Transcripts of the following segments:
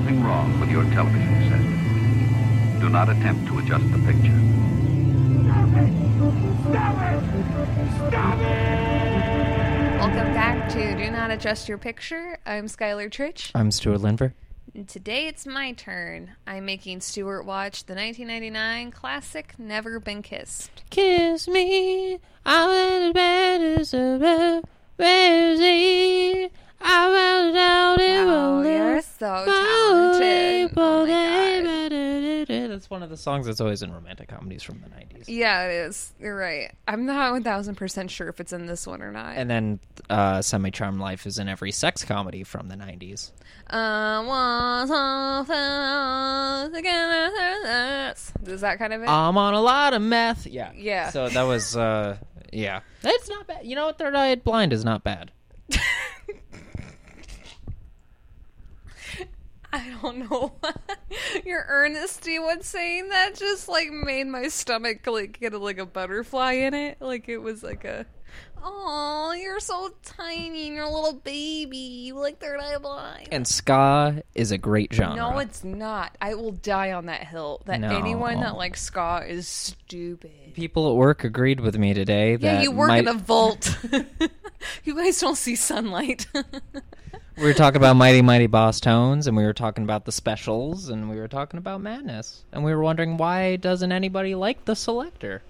nothing wrong with your television set. Do not attempt to adjust the picture. Welcome back to Do Not Adjust Your Picture. I'm Skylar Trich. I'm Stuart Linver. And today it's my turn. I'm making Stuart watch the 1999 classic Never Been Kissed. Kiss me, I want it better, so bad, Rosie. I want out it Wow, you're so talented. Oh my God. That's one of the songs that's always in romantic comedies from the 90s. Yeah, it is. You're right. I'm not 1000% sure if it's in this one or not. And then uh, Semi-Charmed Life is in every sex comedy from the 90s. Uh, want something together. Is that kind of it? I'm on a lot of meth. Yeah. Yeah. So that was, uh, yeah. It's not bad. You know what? Third Eye Blind is not bad. I don't know. Your earnesty when saying that just like made my stomach like get a, like a butterfly in it. Like it was like a, oh, you're so tiny, and you're a little baby. You like third eye blind. And ska is a great genre. no, it's not. I will die on that hill. That No. anyone that likes ska is stupid. People at work agreed with me today that Yeah, you work my- in a vault. you guys don't see sunlight. we were talking about Mighty Mighty Bosstones, and we were talking about the specials, and we were talking about Madness, and we were wondering why doesn't anybody like the Selecter?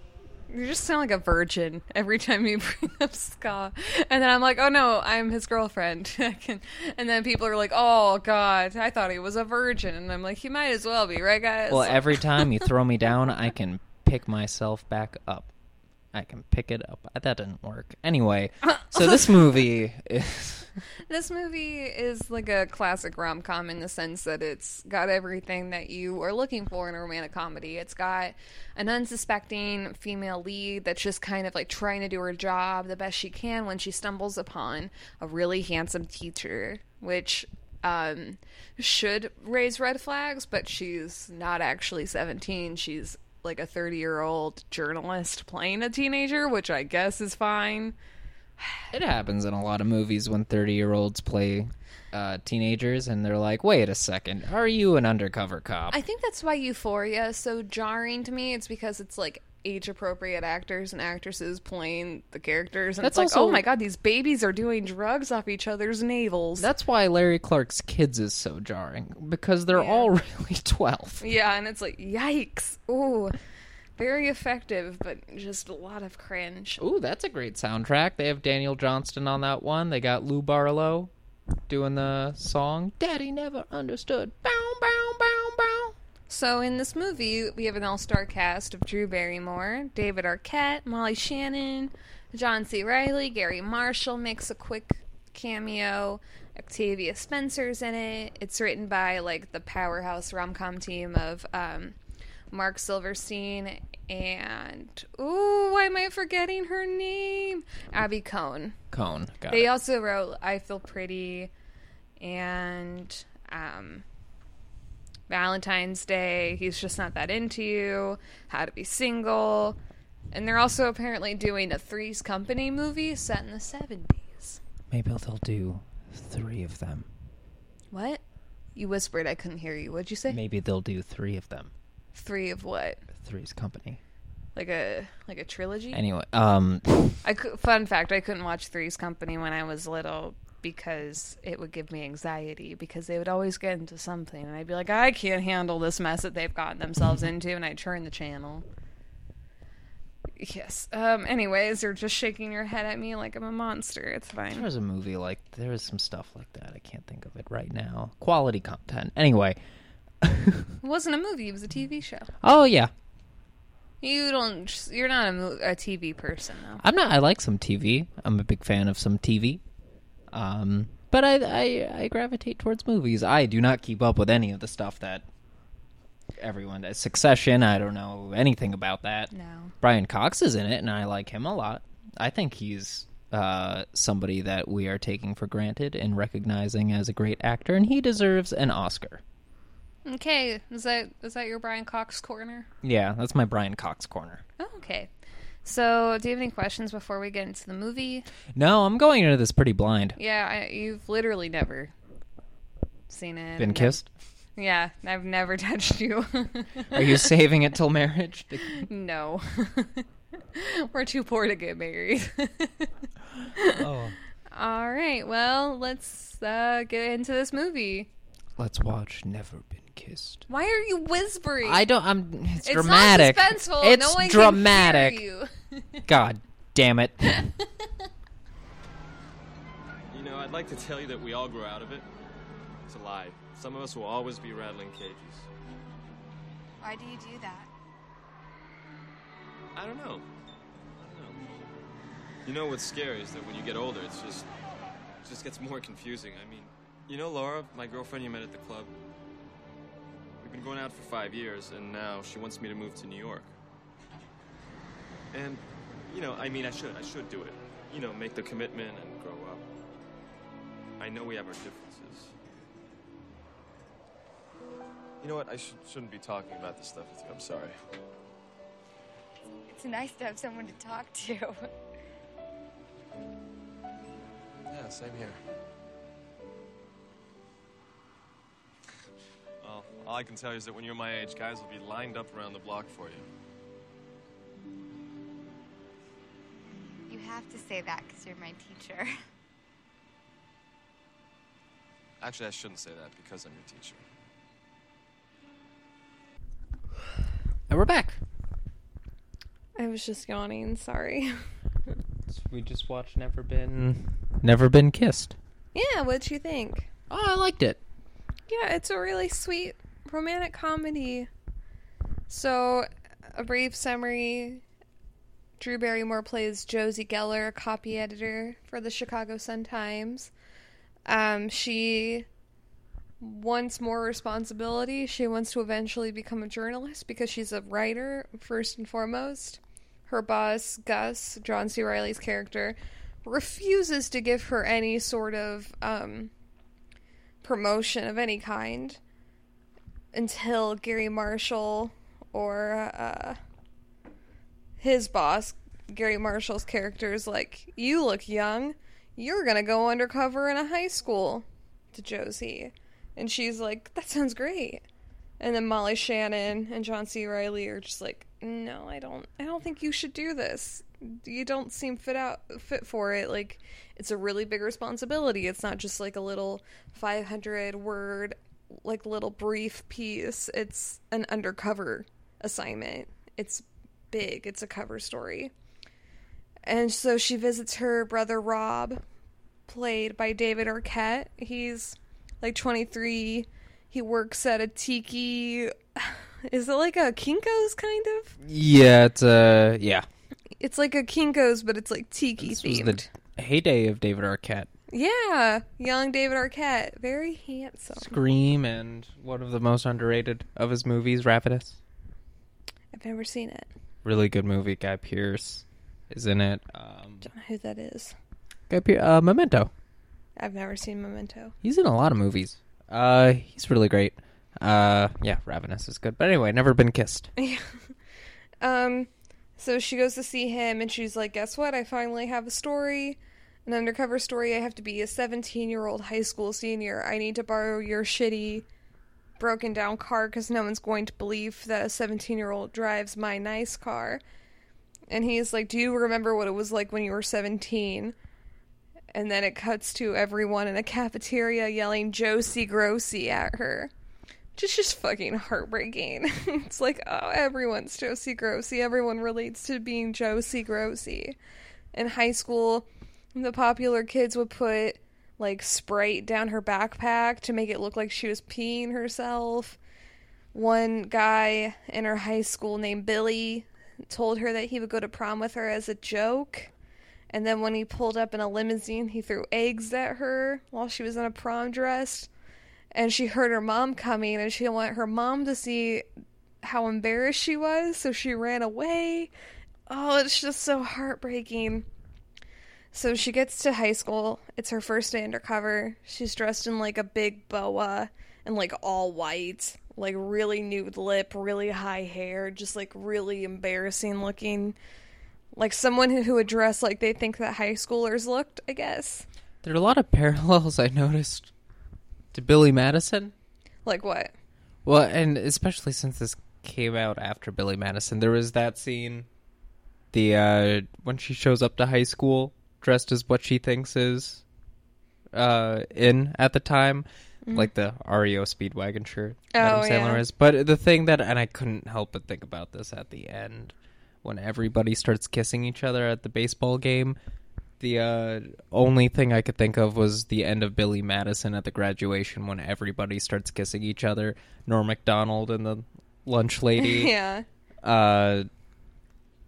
You just sound like a virgin every time you bring up ska. And then I'm like, oh no, I'm his girlfriend. I can, and then people are like, oh god, I thought he was a virgin. And I'm like, he might as well be, right, guys? Well, every time you throw me down, I can pick myself back up. I can pick it up. That didn't work. Anyway, so this movie is. this movie is like a classic rom com in the sense that it's got everything that you are looking for in a romantic comedy. It's got an unsuspecting female lead that's just kind of like trying to do her job the best she can when she stumbles upon a really handsome teacher, which um, should raise red flags, but she's not actually 17. She's like a 30 year old journalist playing a teenager, which I guess is fine. It happens in a lot of movies when 30 year olds play uh, teenagers, and they're like, wait a second, are you an undercover cop? I think that's why Euphoria is so jarring to me. It's because it's like age appropriate actors and actresses playing the characters, and That's it's like, also- oh my god, these babies are doing drugs off each other's navels. That's why Larry Clark's Kids is so jarring, because they're Yeah. all really 12. yeah, and it's like, yikes, ooh, very effective, but just a lot of cringe. Ooh, that's a great soundtrack. They have Daniel Johnston on that one. They got Lou Barlow doing the song Daddy Never Understood. Bow, bow, bow, bow. So in this movie, we have an all-star cast of Drew Barrymore, David Arquette, Molly Shannon, John C. Reilly, Garry Marshall makes a quick cameo. Octavia Spencer's in it. It's written by like the powerhouse rom-com team of um, Marc Silverstein and ooh, why am I forgetting her name? Abby Kohn. Cone. Got They it. also wrote "I Feel Pretty" and um, Valentine's Day. He's just not that into you. How to Be Single, and they're also apparently doing a Three's Company movie set in the seventies. Maybe they'll do three of them. What? You whispered. I couldn't hear you. What'd you say? Maybe they'll do three of them. Three of what? Three's Company. Like a like a trilogy? Anyway, um, I cou- fun fact: I couldn't watch Three's Company when I was little because it would give me anxiety because they would always get into something and I'd be like, I can't handle this mess that they've gotten themselves into, and I'd turn the channel. Yes. Um. Anyways, you're just shaking your head at me like I'm a monster. It's there fine. was a movie like there was some stuff like that. I can't think of it right now. Quality content. Anyway. It wasn't a movie; it was a TV show. oh yeah, You don't. You're not a, a TV person, though. I'm not. I like some TV. I'm a big fan of some TV. Um, but I, I I gravitate towards movies. I do not keep up with any of the stuff that everyone does. Succession. I don't know anything about that. No. Brian Cox is in it, and I like him a lot. I think he's uh, somebody that we are taking for granted and recognizing as a great actor, and he deserves an Oscar. Okay. Is that is that your Brian Cox corner? Yeah, that's my Brian Cox corner. Oh, okay. So, do you have any questions before we get into the movie? No, I'm going into this pretty blind. Yeah, I, you've literally never seen it. Been kissed? Yeah, I've never touched you. Are you saving it till marriage? no. We're too poor to get married. oh. All right, well, let's uh, get into this movie. Let's watch Never Been Kissed. Why are you whispering? I don't. I'm. It's, it's dramatic. not suspenseful. It's no one dramatic. Can hear you. God damn it. You know, I'd like to tell you that we all grow out of it. It's a lie. Some of us will always be rattling cages. Why do you do that? I don't know. I don't know. You know what's scary is that when you get older, it's just it just gets more confusing. I mean, you know Laura, my girlfriend you met at the club. Been going out for five years, and now she wants me to move to New York. And, you know, I mean, I should, I should do it. You know, make the commitment and grow up. I know we have our differences. You know what? I should, shouldn't be talking about this stuff with you. I'm sorry. It's nice to have someone to talk to. Yeah, same here. All I can tell you is that when you're my age, guys will be lined up around the block for you. You have to say that because you're my teacher. Actually, I shouldn't say that because I'm your teacher. and we're back. I was just yawning. Sorry. We just watched Never Been. Never Been Kissed. Yeah, what'd you think? Oh, I liked it. Yeah, it's a really sweet romantic comedy. So, a brief summary Drew Barrymore plays Josie Geller, a copy editor for the Chicago Sun Times. Um, she wants more responsibility. She wants to eventually become a journalist because she's a writer, first and foremost. Her boss, Gus, John C. Reilly's character, refuses to give her any sort of um, promotion of any kind until Garry Marshall or uh, his boss, Garry Marshall's character, is like, You look young. You're going to go undercover in a high school to Josie. And she's like, That sounds great. And then Molly Shannon and John C. Reilly are just like, No, I don't I don't think you should do this. You don't seem fit out fit for it. Like it's a really big responsibility. It's not just like a little 500 word like little brief piece. It's an undercover assignment. It's big. It's a cover story. And so she visits her brother Rob, played by David Arquette. He's like 23. He works at a tiki. Is it like a Kinko's kind of? Yeah, it's uh, yeah. It's like a Kinko's, but it's like tiki This was themed. the heyday of David Arquette. Yeah, young David Arquette, very handsome. Scream and one of the most underrated of his movies, Ravenous. I've never seen it. Really good movie. Guy Pearce is in it. Um, Don't know who that is. Guy Pearce, uh, Memento. I've never seen Memento. He's in a lot of movies. Uh, he's really great. Uh, yeah, Ravenous is good. But anyway, never been kissed. Yeah. um, so she goes to see him, and she's like, "Guess what? I finally have a story, an undercover story. I have to be a 17-year-old high school senior. I need to borrow your shitty, broken down car because no one's going to believe that a 17-year-old drives my nice car." And he's like, "Do you remember what it was like when you were 17?" And then it cuts to everyone in a cafeteria yelling Josie Grossie at her. Just just fucking heartbreaking. it's like, oh, everyone's Josie Grossie. Everyone relates to being Josie Grossie. In high school, the popular kids would put like Sprite down her backpack to make it look like she was peeing herself. One guy in her high school named Billy told her that he would go to prom with her as a joke. And then when he pulled up in a limousine, he threw eggs at her while she was in a prom dress. And she heard her mom coming, and she didn't want her mom to see how embarrassed she was, so she ran away. Oh, it's just so heartbreaking. So she gets to high school. It's her first day undercover. She's dressed in like a big boa and like all white, like really nude lip, really high hair, just like really embarrassing looking. Like someone who, who would dress like they think that high schoolers looked, I guess. There are a lot of parallels I noticed to Billy Madison. Like what? Well, and especially since this came out after Billy Madison, there was that scene, the uh, when she shows up to high school dressed as what she thinks is uh, in at the time, like the REO Speedwagon shirt. Adam Mm-hmm. Oh, Sandler yeah. is. But the thing that, and I couldn't help but think about this at the end, when everybody starts kissing each other at the baseball game. The uh, only thing I could think of was the end of Billy Madison at the graduation when everybody starts kissing each other. Norm Macdonald and the lunch lady. yeah. uh,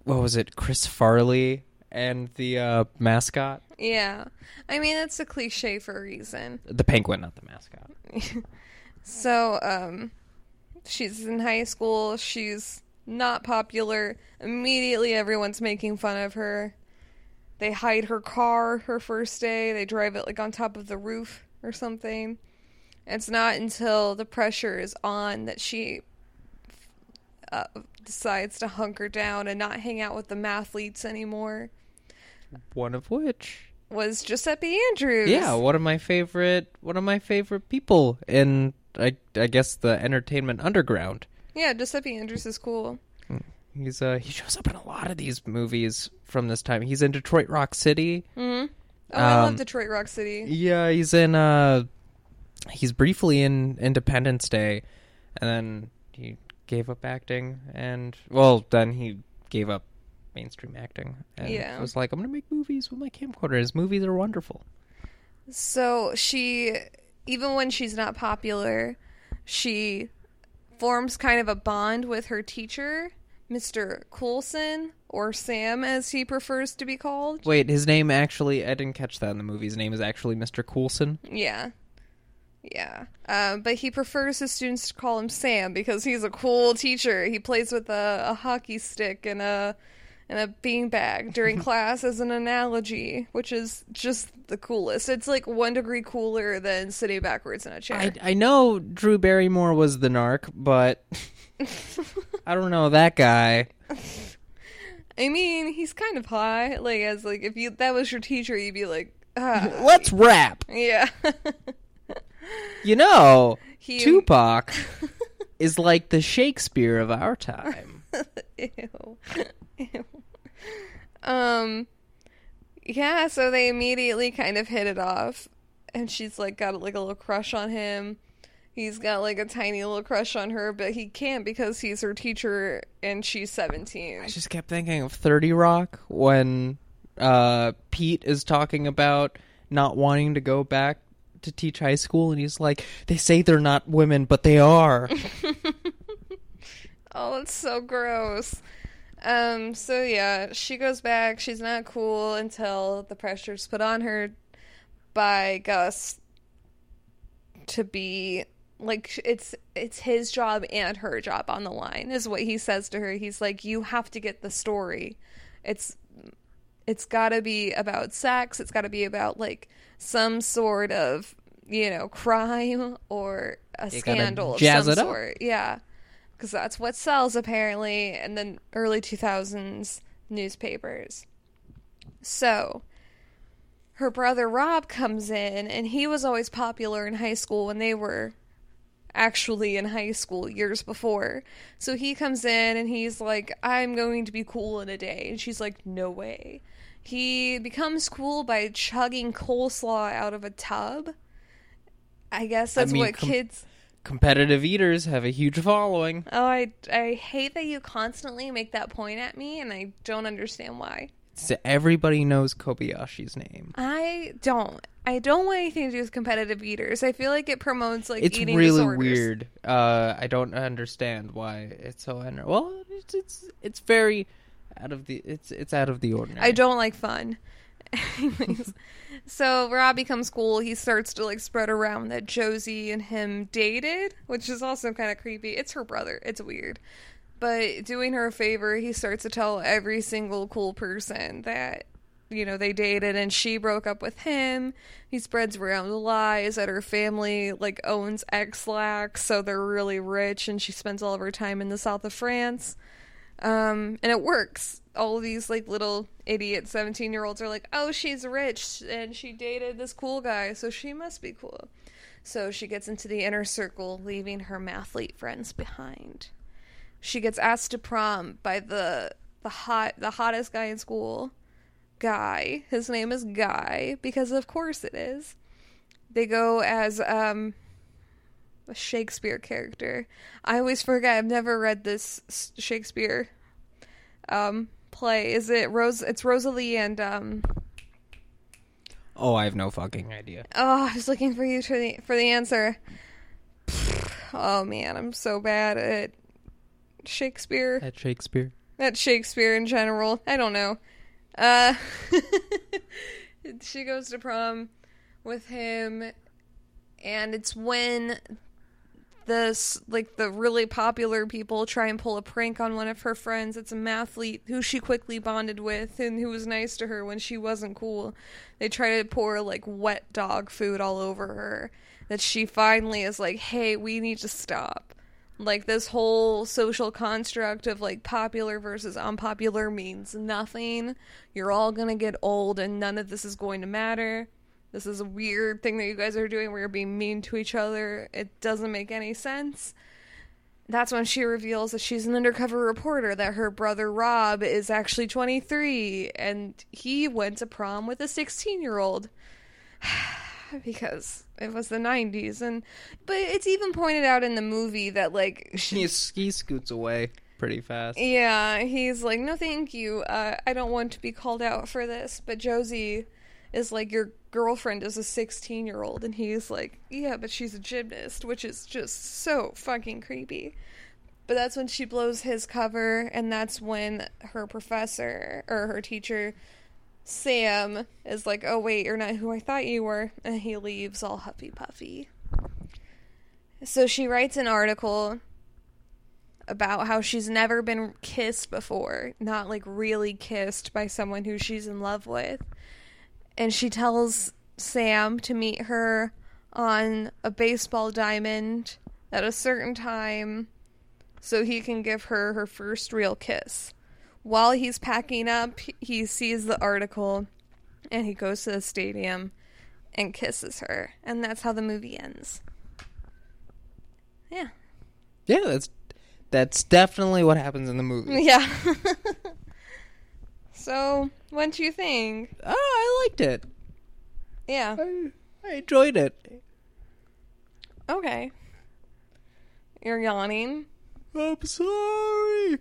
what was it? Chris Farley and the uh, mascot, Yeah. I mean, it's a cliche for a reason. the penguin, not the mascot. So, um, she's in high school. She's not popular. Immediately, everyone's making fun of her. They hide her car her first day. They drive it like on top of the roof or something. It's not until the pressure is on that she uh, decides to hunker down and not hang out with the mathletes anymore. One of which, Was Giuseppe Andrews. yeah, one of my favorite, one of my favorite people in, I, I guess, the entertainment underground. Yeah, Giuseppe Andrews is cool. He's uh, he shows up in a lot of these movies from this time. He's in Detroit Rock City. Oh, I love Um, Detroit Rock City. Yeah, he's in uh he's briefly in Independence Day and then he gave up acting and well then he gave up mainstream acting and Yeah. was like I'm going to make movies with my camcorder. His movies are wonderful. So she, even when she's not popular, she forms kind of a bond with her teacher, Mr. Coulson, or Sam as he prefers to be called. Wait, his name actually I didn't catch that in the movie. His name is actually Mr. Coulson. Yeah. Yeah. Um, but he prefers his students to call him Sam because he's a cool teacher. He plays with a, a hockey stick and a and a beanbag during class as an analogy, which is just the coolest. It's like one degree cooler than sitting backwards in a chair. I I know Drew Barrymore was the narc, but I don't know that guy. I mean, he's kind of high. Like as like if you that was your teacher, you'd be like, ah, Let's rap. yeah. You know, He- Tupac is like the Shakespeare of our time. Ew. Ew. Um yeah, so they immediately kind of hit it off and she's like got like a little crush on him. He's got like a tiny little crush on her, but he can't because he's her teacher and she's 17. I just kept thinking of 30 Rock when uh, Pete is talking about not wanting to go back to teach high school, and he's like, they say they're not women, but they are. Oh, it's so gross. Um, so yeah, she goes back. She's not cool until the pressure's put on her by Gus to be like it's it's his job and her job on the line is what he says to her. He's like, "You have to get the story. It's it's got to be about sex. It's got to be about like some sort of you know crime or a You scandal of jazz some it up. sort. Yeah, because that's what sells apparently. And then early two thousands newspapers. So her brother Rob comes in, and he was always popular in high school when they were actually in high school years before. So he comes in and he's like, I'm going to be cool in a day. And she's like, No way. He becomes cool by chugging coleslaw out of a tub. I guess that's mean, what com- kids. Competitive eaters have a huge following. Oh, I, I hate that you constantly make that point at me, and I don't understand why. So everybody knows Kobayashi's name. I don't. I don't want anything to do with competitive eaters. I feel like it promotes like It's eating really disorders. weird. Uh, I don't understand why it's so. Enter- well, it's, it's it's very out of the it's it's out of the ordinary. I don't like fun. Anyways, so Rob becomes cool. He starts to like spread around that Josie and him dated, which is also kind of creepy. It's her brother. It's weird. But doing her a favor, he starts to tell every single cool person that you know they dated and she broke up with him. He spreads around lies that her family like owns Ex-Lax, so they're really rich and she spends all of her time in the south of France. Um, and it works. All these like little idiot 17 year olds are like, oh, she's rich and she dated this cool guy, so she must be cool. So she gets into the inner circle, leaving her mathlete friends behind. She gets asked to prom by the the hot the hottest guy in school. Guy. His name is Guy because of course it is. They go as um a Shakespeare character. I always forget. I've never read this Shakespeare um play. Is it Rose? It's Rosalie and um. Oh, I have no fucking idea. Oh, I was looking for you for the for the answer. Oh man, I'm so bad at Shakespeare. At Shakespeare. At Shakespeare in general. I don't know. Uh, she goes to prom with him, and it's when this like the really popular people try and pull a prank on one of her friends. It's a mathlete who she quickly bonded with and who was nice to her when she wasn't cool. They try to pour like wet dog food all over her. That she finally is like, "Hey, we need to stop." Like this whole social construct of like popular versus unpopular means nothing. You're all going to get old and none of this is going to matter. This is a weird thing that you guys are doing where you're being mean to each other. It doesn't make any sense. That's when she reveals that she's an undercover reporter, that her brother Rob is actually 23, and he went to prom with a 16 year old. because it was the 90s. And, but it's even pointed out in the movie that, like, she, He, he scoots away pretty fast. yeah, he's like, no, thank you. Uh, I don't want to be called out for this. But Josie is like, your girlfriend is a 16 year old. And he's like, yeah, but she's a gymnast, which is just so fucking creepy. But that's when she blows his cover, and that's when her professor or her teacher, Sam, is like, oh, wait, you're not who I thought you were. And he leaves all huffy puffy. So she writes an article about how she's never been kissed before, not like really kissed by someone who she's in love with. And she tells Sam to meet her on a baseball diamond at a certain time so he can give her her first real kiss. While he's packing up, he sees the article and he goes to the stadium and kisses her. And that's how the movie ends. Yeah. Yeah, that's that's definitely what happens in the movie. Yeah. so, what do you think? Oh, I liked it. Yeah. I, I enjoyed it. Okay. You're yawning. I'm sorry.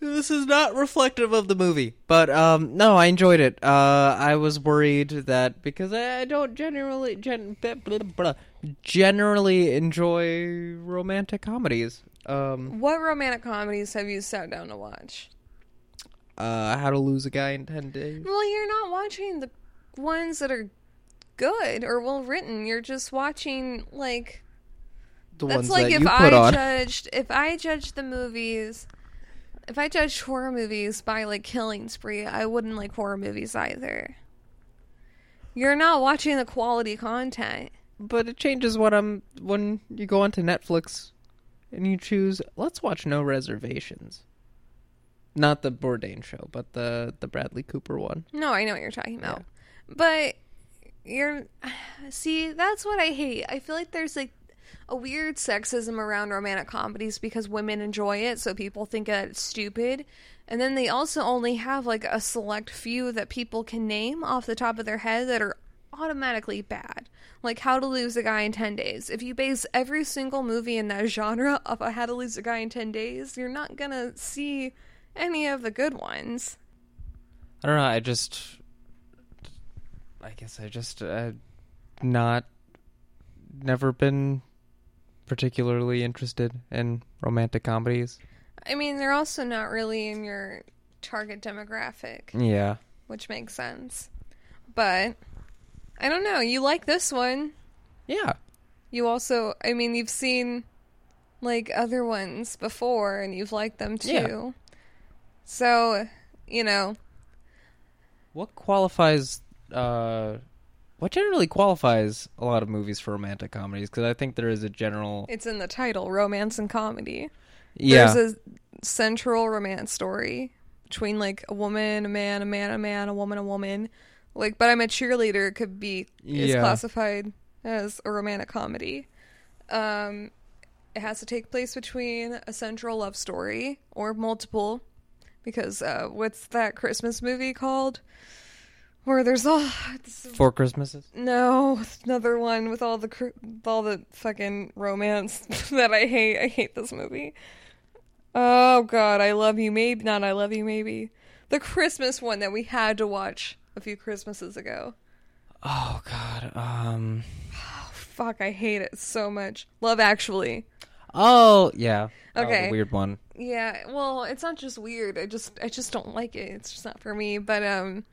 This is not reflective of the movie, but um, no, I enjoyed it. Uh, I was worried that because I, I don't generally gen, blah, blah, blah, generally enjoy romantic comedies. Um, What romantic comedies have you sat down to watch? uh, How to Lose a Guy in Ten Days. Well, you're not watching the ones that are good or well written. You're just watching like The that's ones like that if you I put on. judged if I judged the movies if I judged horror movies by like Killing Spree, I wouldn't like horror movies either. You're not watching the quality content. but it changes what I'm when you go onto Netflix and you choose. Let's watch No Reservations. Not the Bourdain show, but the the Bradley Cooper one. No, I know what you're talking about. But you're see, that's what I hate. I feel like there's like a weird sexism around romantic comedies because women enjoy it, so people think that it's stupid. And then they also only have like a select few that people can name off the top of their head that are automatically bad. Like How to Lose a Guy in 10 Days. If you base every single movie in that genre off of How to Lose a Guy in 10 Days, you're not gonna see any of the good ones. I don't know. I just, I guess I just uh, not, never been particularly interested in romantic comedies. I mean, they're also not really in your target demographic, Yeah. which makes sense. But I don't know. You like this one. Yeah. You also, I mean, you've seen like other ones before and you've liked them too. Yeah. So, you know, What qualifies? Uh What generally qualifies a lot of movies for romantic comedies? Because I think there is a general. it's in the title romance and comedy. Yeah. There's a central romance story between like a woman, a man, a man, a man, a woman, a woman. Like, but I'm a cheerleader it could be is Yeah. classified as a romantic comedy. Um, it has to take place between a central love story or multiple, because uh, what's that Christmas movie called? Where there's all this- Four Christmases. no another one with all the with all the fucking romance that I hate. I hate this movie. Oh god, I love you maybe not I love you maybe. The Christmas one that we had to watch a few Christmases ago. Oh God. Um. Oh, Fuck, I hate it so much. Love Actually. Oh yeah. Okay. weird one. Yeah, well, it's not just weird. I just I just don't like it. It's just not for me. But um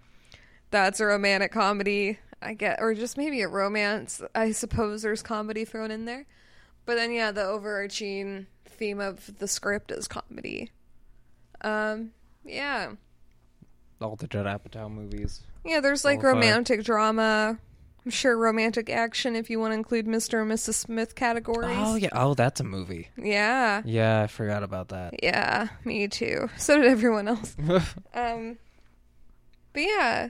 that's a romantic comedy. I get or just maybe a romance. I suppose there's comedy thrown in there. But then yeah, the overarching theme of the script is comedy. Um yeah. All the Judd Apatow movies. Yeah, there's like romantic drama. I'm sure romantic action if you want to include Mr. and Mrs. Smith categories. Oh yeah. Oh, that's a movie. Yeah. Yeah, I forgot about that. Yeah, me too. So did everyone else. Um, but yeah,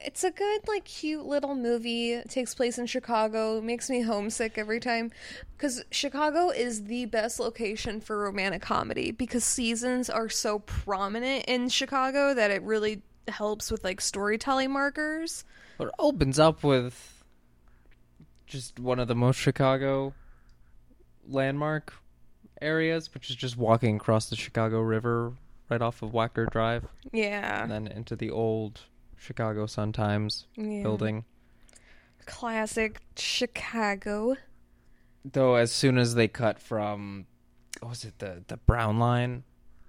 it's a good, like, cute little movie. It takes place in Chicago. Makes me homesick every time because Chicago is the best location for romantic comedy because seasons are so prominent in Chicago that it really helps with like storytelling markers. But it opens up with just one of the most Chicago landmark areas, which is just walking across the Chicago River right off of Wacker Drive, Yeah, and then into the old Chicago Sun Times Yeah. building. classic Chicago. Though as soon as they cut from what was it, the the Brown line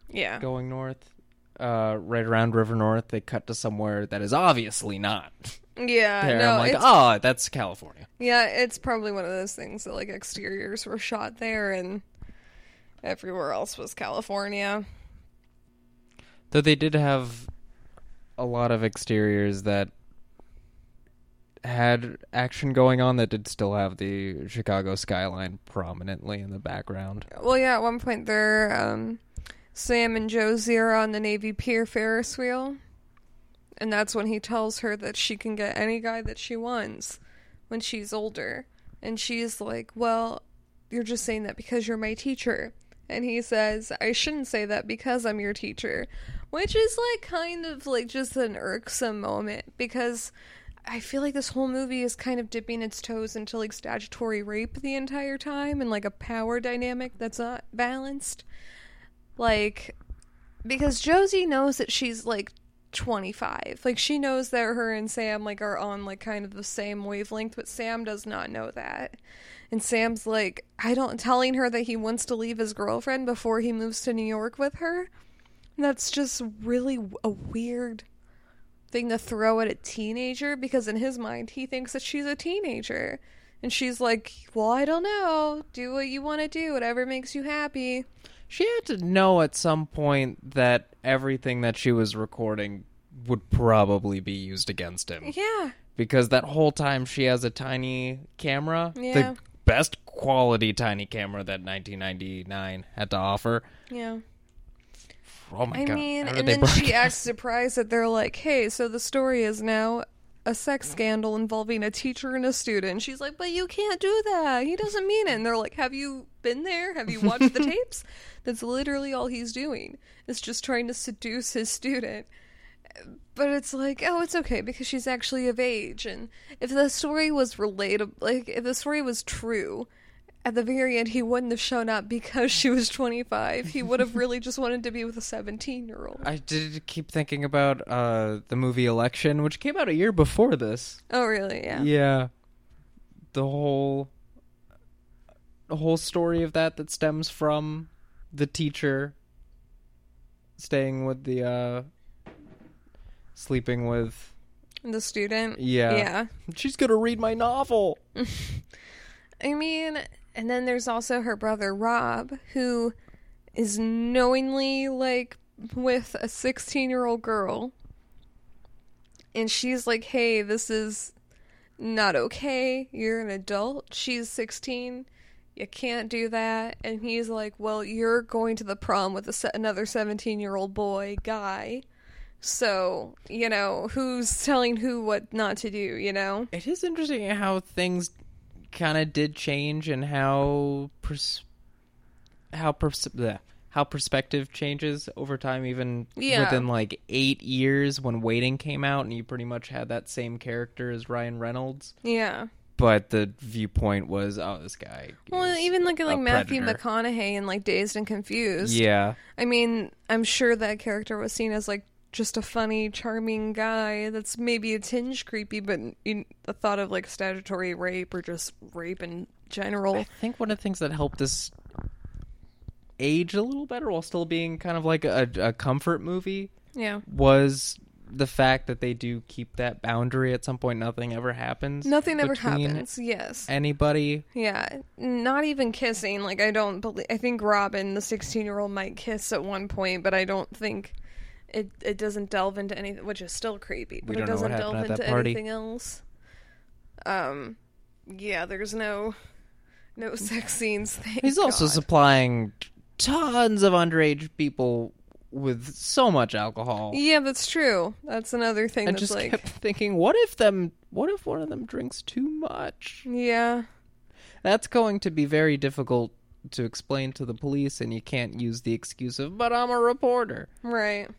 Yeah, going north, uh, right around River North, they cut to somewhere that is obviously not yeah. there. no, I'm like, oh, that's California. Yeah, it's probably one of those things that like exteriors were shot there and everywhere else was California. Though they did have a lot of exteriors that had action going on that did still have the Chicago skyline prominently in the background. Well, yeah, at one point they're um, Sam and Josie are on the Navy Pier Ferris wheel, and that's when he tells her that she can get any guy that she wants when she's older, and she's like, "Well, you're just saying that because you're my teacher." And he says, I shouldn't say that because I'm your teacher. Which is like kind of like just an irksome moment because I feel like this whole movie is kind of dipping its toes into like statutory rape the entire time and like a power dynamic that's not balanced. Like, because Josie knows that she's like 25. Like, she knows that her and Sam like are on like kind of the same wavelength, but Sam does not know that. And Sam's like, I don't telling her that he wants to leave his girlfriend before he moves to New York with her. And that's just really a weird thing to throw at a teenager because in his mind he thinks that she's a teenager. And she's like, Well, I don't know. Do what you want to do, whatever makes you happy. She had to know at some point that everything that she was recording would probably be used against him. Yeah. Because that whole time she has a tiny camera, Yeah. the best quality tiny camera that 1999 had to offer. Yeah. Oh my I god. mean, How did and then she acts surprised that they're like, hey, so the story is now a sex scandal involving a teacher and a student. She's like, but you can't do that. He doesn't mean it. And they're like, have you been there? Have you watched the tapes? That's literally all he's doing. Is just trying to seduce his student. But it's like, oh, it's okay because she's actually of age. And if the story was relatable, like, if the story was true, at the very end, he wouldn't have shown up because she was 25. He would have really just wanted to be with a 17 year old. I did keep thinking about uh, the movie Election, which came out a year before this. Oh, really? Yeah. Yeah. The whole the whole story of that that stems from the teacher staying with the uh sleeping with The student. yeah. Yeah. She's going to read my novel. I mean, and then there's also her brother Rob, who is knowingly like with a 16 year old girl. And she's like, hey, this is not okay. You're an adult. She's 16. You can't do that. And he's like, well, you're going to the prom with a se- another 17 year old boy, guy. So, you know, who's telling who what not to do, you know? It is interesting how things kind of did change and how pers- how pers- bleh, how perspective changes over time even Yeah. within like 8 years when Waiting came out and you pretty much had that same character as Ryan Reynolds Yeah. but the viewpoint was oh this guy Well, even look at like Matthew predator. McConaughey in like Dazed and Confused. yeah I mean, I'm sure that character was seen as like just a funny, charming guy that's maybe a tinge creepy, but in the thought of like statutory rape or just rape in general. I think one of the things that helped this age a little better while still being kind of like a, a comfort movie Yeah. was the fact that they do keep that boundary at some point nothing ever happens Nothing ever happens. Yes. anybody Yeah. Not even kissing. Like, I don't believe. I think Robin, the 16 year old, might kiss at one point, but I don't think. It, it doesn't delve into anything, which is still creepy, but it don't know what doesn't delve into anything else. Um, yeah, there's no no sex scenes. Thank he's also God. supplying tons of underage people with so much alcohol Yeah, that's true. That's another thing I just like, kept thinking what if them what if one of them drinks too much yeah, that's going to be very difficult to explain to the police and you can't use the excuse of but i'm a reporter right.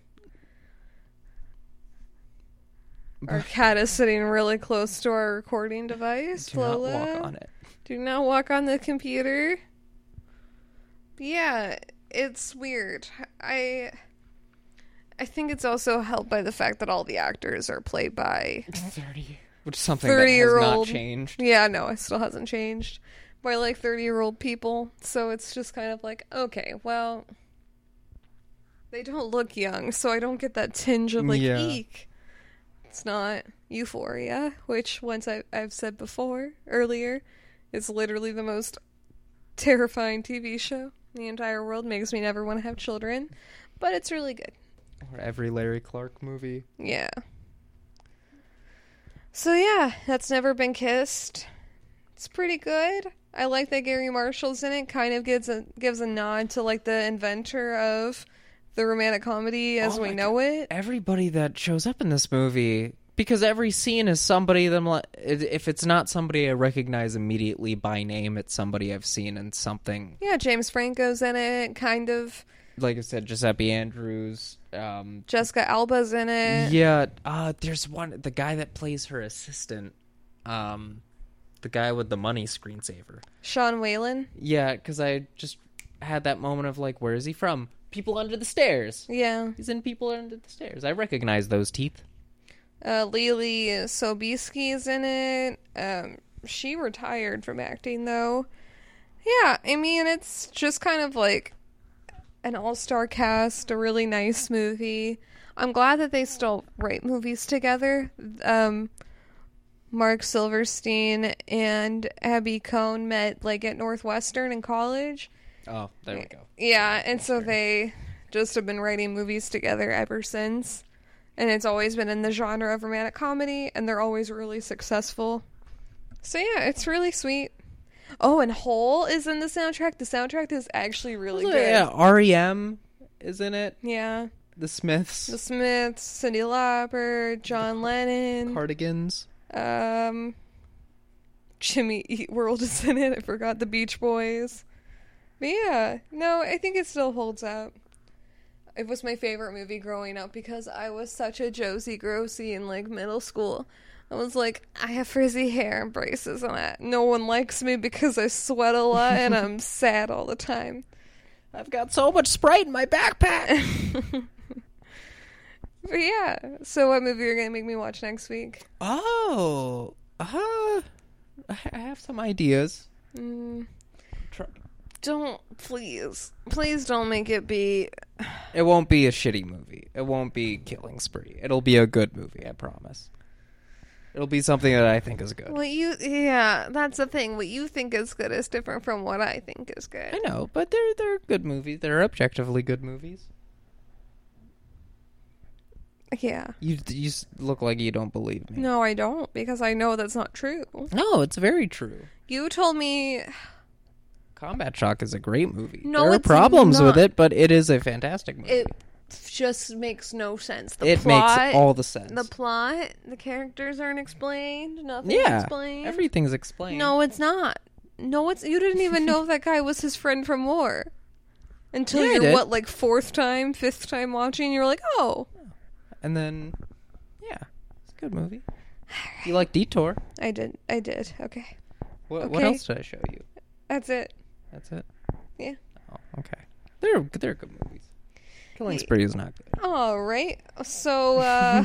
Our cat is sitting really close to our recording device. do not walk on it Do not walk on the computer. Yeah, it's weird. I I think it's also helped by the fact that all the actors are played by 30 which is something that has 30-year-old. not changed Yeah, no, it still hasn't changed. By like 30 year old people. So it's just kind of like, okay, well, they don't look young, so I don't get that tinge of like, Yeah. eek. It's not euphoria, which once I, I've said before, earlier, is literally the most terrifying TV show in the entire world. Makes me never want to have children, but it's really good. or every larry clark movie Yeah. So yeah, that's never been kissed. It's pretty good. I like that Garry Marshall's in it. Kind of gives a gives a nod to like the inventor of the romantic comedy as Oh we know it. everybody that shows up in this movie because every scene is somebody that if it's not somebody I recognize immediately by name, it's somebody I've seen in something. Yeah, James Franco's in it. Kind of. Like I said, Giuseppe Andrews. Um, Jessica Alba's in it. yeah, uh, there's one the guy that plays her assistant, um, the guy with the money screensaver. Sean Whalen. Yeah, because I just had that moment of like, where is he from? People under the stairs. Yeah. He's in People Under the Stairs. I recognize those teeth. Uh, Leelee Sobieski's in it. Um, she retired from acting though. Yeah, I mean it's just kind of like an all-star cast, a really nice movie. I'm glad that they still write movies together. Um, Marc Silverstein and Abby Kohn met like at Northwestern in college. Oh, there we go. Yeah, and so they just have been writing movies together ever since. And it's always been in the genre of romantic comedy, and they're always really successful. So yeah, it's really sweet. Oh, and Hole is in the soundtrack. The soundtrack is actually really good. Yeah, REM is in it. Yeah. The Smiths, The Smiths, Cyndi Lauper, John Lennon, Cardigans. um, Jimmy Eat World is in it. I forgot the Beach Boys. But yeah, no, I think it still holds up. It was my favorite movie growing up because I was such a Josie Grossie in like middle school. I was like, I have frizzy hair and braces and I, no one likes me because I sweat a lot and I'm sad all the time. I've got so much Sprite in my backpack. But yeah, so what movie are you gonna make me watch next week? oh, uh, I I have some ideas. Mm, Try- don't please, please don't make it be. It won't be a shitty movie. It won't be Killing Spree. It'll be a good movie. I promise. It'll be something that I think is good. What you, yeah, that's the thing. What you think is good is different from what I think is good. I know, but they're they're good movies. They're objectively good movies. Yeah. You you look like you don't believe me. No, I don't because I know that's not true. No, it's very true. You told me Combat Shock is a great movie. No, there are it's problems with it, but it is a fantastic movie. it. just makes no sense. The it plot, makes all the sense. the plot, the characters aren't explained. Nothing's yeah, explained. everything's explained. No, it's not. No, it's you didn't even know if that guy was his friend from war until Yeah, you're what like fourth time, fifth time watching. You're like, oh, and then yeah, it's a good movie. You like Detour? I did, I did. Okay, What, what else did I show you? that's it. That's it. Yeah. Oh, okay. They're they're good movies. Killing Spree is not good. All right. So, uh,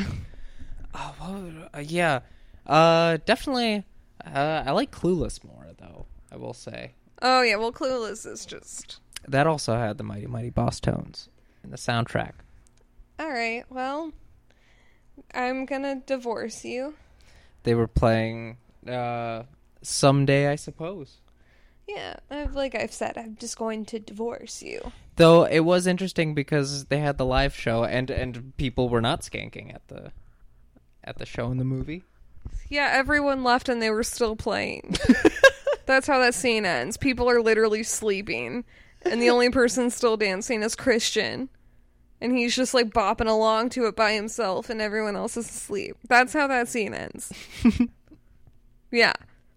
Oh, would- uh, yeah. Uh, definitely. Uh, I like Clueless more though. I will say oh yeah. Well, Clueless is just that also had the Mighty Mighty Bosstones in the soundtrack. all right. Well, I'm gonna divorce you. They were playing uh someday, I suppose. Yeah, I've, like I've said, I'm just going to divorce you. Though it was interesting because they had the live show and and people were not skanking at the at the show in the movie. Yeah, everyone left and they were still playing. That's how that scene ends. People are literally sleeping, and the only person still dancing is Christian. And he's just like bopping along to it by himself, and everyone else is asleep. That's how that scene ends. yeah,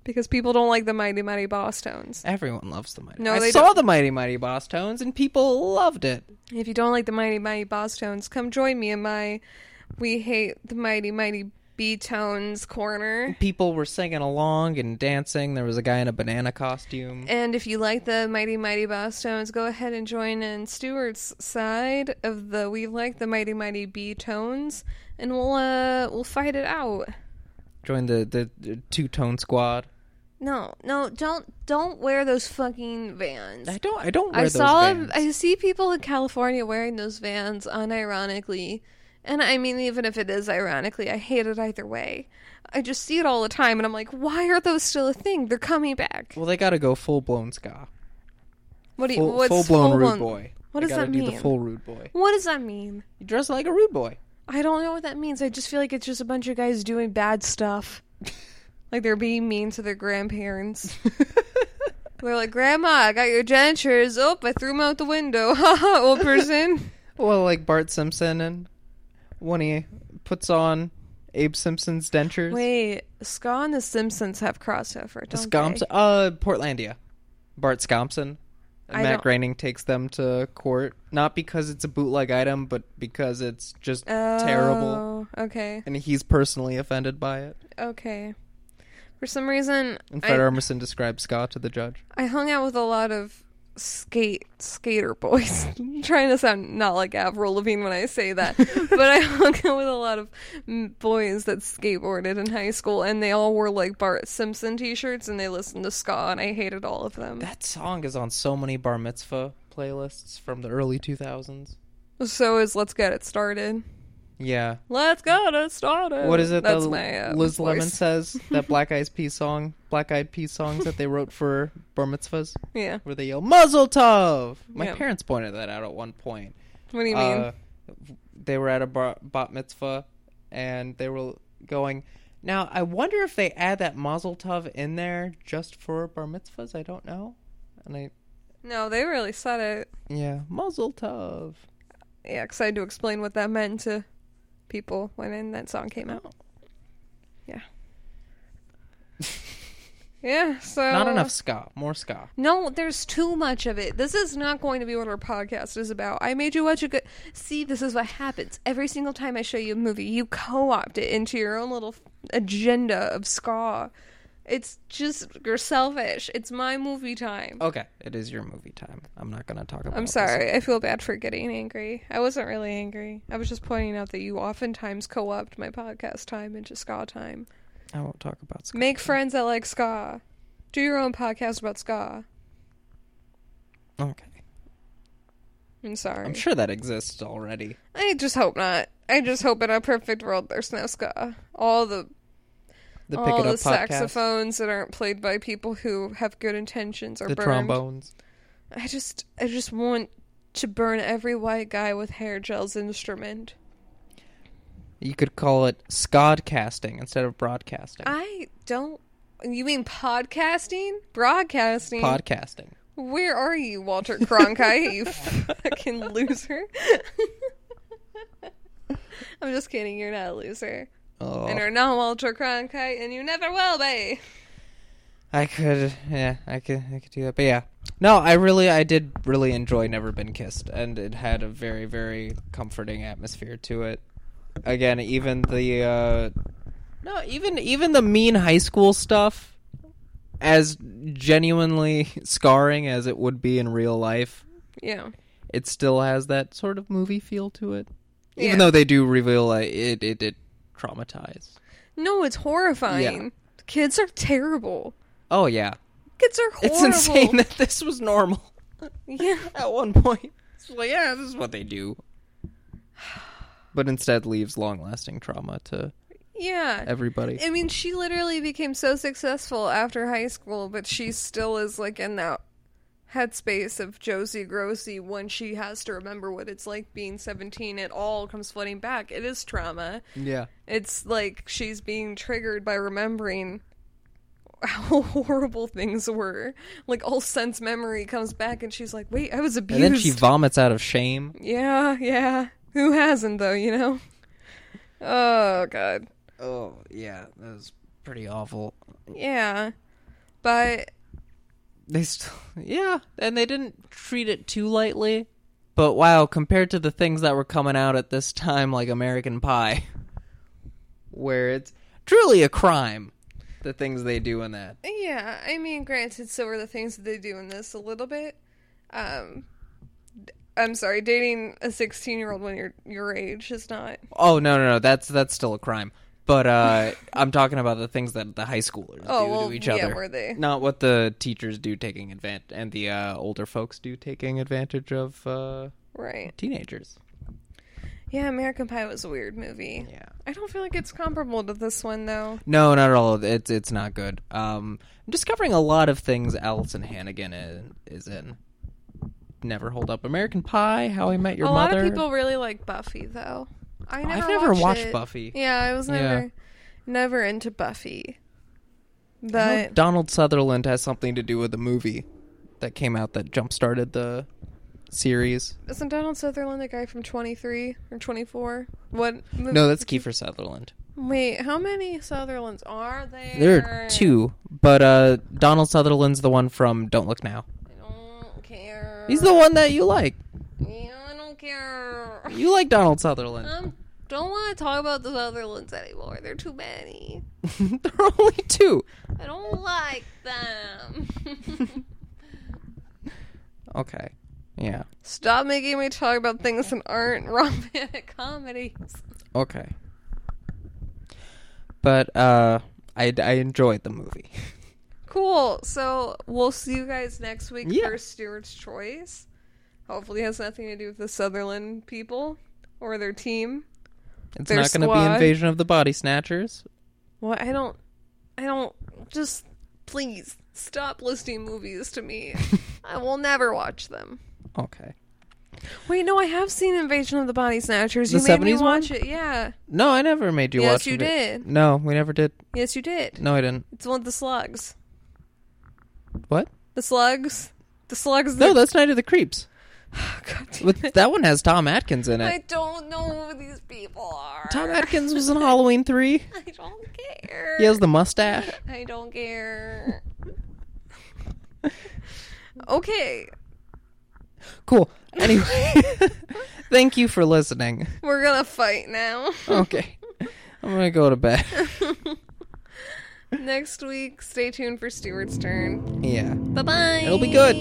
because people don't like the Mighty Mighty Bosstones. Everyone loves the Mighty. No, I they saw don't. the Mighty Mighty Bosstones and people loved it. If you don't like the Mighty Mighty Bosstones, come join me in my We Hate the Mighty Mighty B Tones corner. People were singing along and dancing. There was a guy in a banana costume. And if you like the Mighty Mighty Bosstones, go ahead and join in Stuart's side of the We Like the Mighty Mighty B Tones, and we'll uh we'll fight it out. Join the the, the two tone squad. No, no, don't don't wear those fucking vans. I don't. I don't wear I saw. I see people in California wearing those vans unironically. And I mean even if it is ironically, I hate it either way. I just see it all the time and I'm like, why are those still a thing? They're coming back. Well, they got to go full blown ska. What do you Full, what's full blown rude full-blown- boy. What They does that do the full rude boy. What does that mean? You dress like a rude boy. I don't know what that means. I just feel like it's just a bunch of guys doing bad stuff. like they're being mean to their grandparents. they're like, Grandma, I got your dentures. Oh, I threw them out the window. Haha, old person. Well, like Bart Simpson and when he puts on Abe Simpson's dentures. Wait, Ska and the Simpsons have crossover, the don't Scomps, they? uh, Portlandia. Bart Scompson. I Matt don't- Groening takes them to court, not because it's a bootleg item, but because it's just terrible, Oh, okay, and he's personally offended by it. okay. For some reason, And Fred I, Armisen describes Scott to the judge. I hung out with a lot of skate skater boys. I'm trying to sound not like Avril Lavigne when I say that, but I hung out with a lot of boys that skateboarded in high school, and they all wore like Bart Simpson T-shirts, and they listened to ska, and I hated all of them. That song is on so many bar mitzvah playlists from the early 2000s. So is "Let's Get It Started." Yeah. Let's get it started. What is it That's that my uh, Liz Lemon says? That Black Eyed Peas song, Black Eyed Peas songs that they wrote for bar mitzvahs, Yeah. where they yell "Muzzle Tov." My Yeah. parents pointed that out at one point. What do you mean? Uh, they were at a bar, bat mitzvah, and they were going. Now I wonder if they add that Mazel Tov in there just for bar mitzvahs. I don't know. And I, no, they really said it. yeah, Mazel Tov. Yeah, because I had to explain what that meant to people when that song came out. Oh. Yeah. yeah, so. Not enough ska. More ska. No, there's too much of it. This is not going to be what our podcast is about. I made you watch a good. See, this is what happens. Every single time I show you a movie, you co opt it into your own little agenda of ska. It's just, you're selfish. It's my movie time. Okay, it is your movie time. I'm not gonna talk about. I'm this. sorry. I feel bad for getting angry. I wasn't really angry. I was just pointing out that you oftentimes co opt my podcast time into ska time. I won't talk about ska. Make friends that like ska. Do your own podcast about ska. Okay, I'm sorry. I'm sure that exists already. I just hope not. I just hope in a perfect world there's no ska. All the The all the podcast. saxophones that aren't played by people who have good intentions are The burned. trombones. I just I just want to burn every white guy with hair gel's instrument. You could call it scodcasting instead of broadcasting. I don't you mean podcasting? Broadcasting? Podcasting. Where are you, Walter Cronkite, you fucking loser? I'm just kidding. You're not a loser. Oh, And you're not Walter Cronkite, and you never will be. I could, yeah, I could, I could do that. But yeah, no, I really, I did really enjoy Never Been Kissed, and it had a very, very comforting atmosphere to it. Again, even the, uh, no, even even the mean high school stuff, as genuinely scarring as it would be in real life, Yeah. it still has that sort of movie feel to it. Even Yeah. though they do reveal like, it, it, it traumatize. No, it's horrifying. Kids are terrible. Oh yeah, Kids are it's insane that this was normal. Yeah. at one point. It's like, yeah, this is what they do. But instead leaves long lasting trauma to Yeah. everybody. I mean, she literally became so successful after high school, but she still is like in that headspace of Josie Grossie when she has to remember what it's like being 17. It all comes flooding back. It is trauma. Yeah. It's like she's being triggered by remembering how horrible things were. Like all sense memory comes back, and she's like, "Wait, I was abused." And then she vomits out of shame. yeah, yeah. Who hasn't though? You know. Oh god. Oh, yeah, that was pretty awful. Yeah, but They still, yeah, and they didn't treat it too lightly. But wow, compared to the things that were coming out at this time, like American Pie, where it's truly a crime, the things they do in that. yeah, I mean, granted, so are the things that they do in this a little bit. Um, d- I'm sorry, dating a 16 year old when you're your age is not. Oh no, no, no, that's that's still a crime. But uh, I'm talking about the things that the high schoolers Oh, do well, to each yeah, other. were they? Not what the teachers do taking advantage, and the uh, older folks do taking advantage of uh, Right. teenagers. Yeah, American Pie was a weird movie. Yeah. I don't feel like it's comparable to this one though. No, not at all. It's it's not good. Um, I'm discovering a lot of things Alyson Hannigan in, is in. Never hold up. American Pie, How I Met Your a Mother. A lot of people really like Buffy though. I never I've never watched it. Buffy. Yeah, I was Yeah. never never into Buffy. But Donald Sutherland has something to do with the movie that came out that jump started the series. isn't Donald Sutherland the guy from 23 or 24? What movie? No, that's Kiefer Sutherland. Wait, how many Sutherlands are there? There are two, but uh, Donald Sutherland's the one from Don't Look Now. I don't care. He's the one that you like. Yeah, don't care. You like Donald Sutherland. Um, don't want to talk about the Sutherlands anymore. They're too many. there are only two. I don't like them. Okay. Yeah. Stop making me talk about things that aren't romantic comedies. Okay. But uh, I I enjoyed the movie. Cool. So we'll see you guys next week Yeah. for Stewart's Choice. Hopefully, it has nothing to do with the Sutherland people or their team. It's Their not going to be. Invasion of the Body Snatchers. Well, I don't. I don't. Just please stop listing movies to me. I will never watch them. Okay. Wait, no, I have seen Invasion of the Body Snatchers. The You made me 70s one? watch it. Yeah. No, I never made you Yes, watch you it. did. No, we never did. Yes, you did. No, I didn't. It's one of the slugs. What? The slugs. The slugs. No, that- that's Night of the Creeps. God damn it. that one has Tom Atkins in it. I don't know who these people are. Tom Atkins was in Halloween 3. I don't care. He has the mustache. I don't care. okay, Cool. Anyway, thank you for listening. we're gonna fight now. Okay. I'm going to go to bed. Next week, stay tuned for Stewart's turn. Yeah. Bye bye. It'll be good.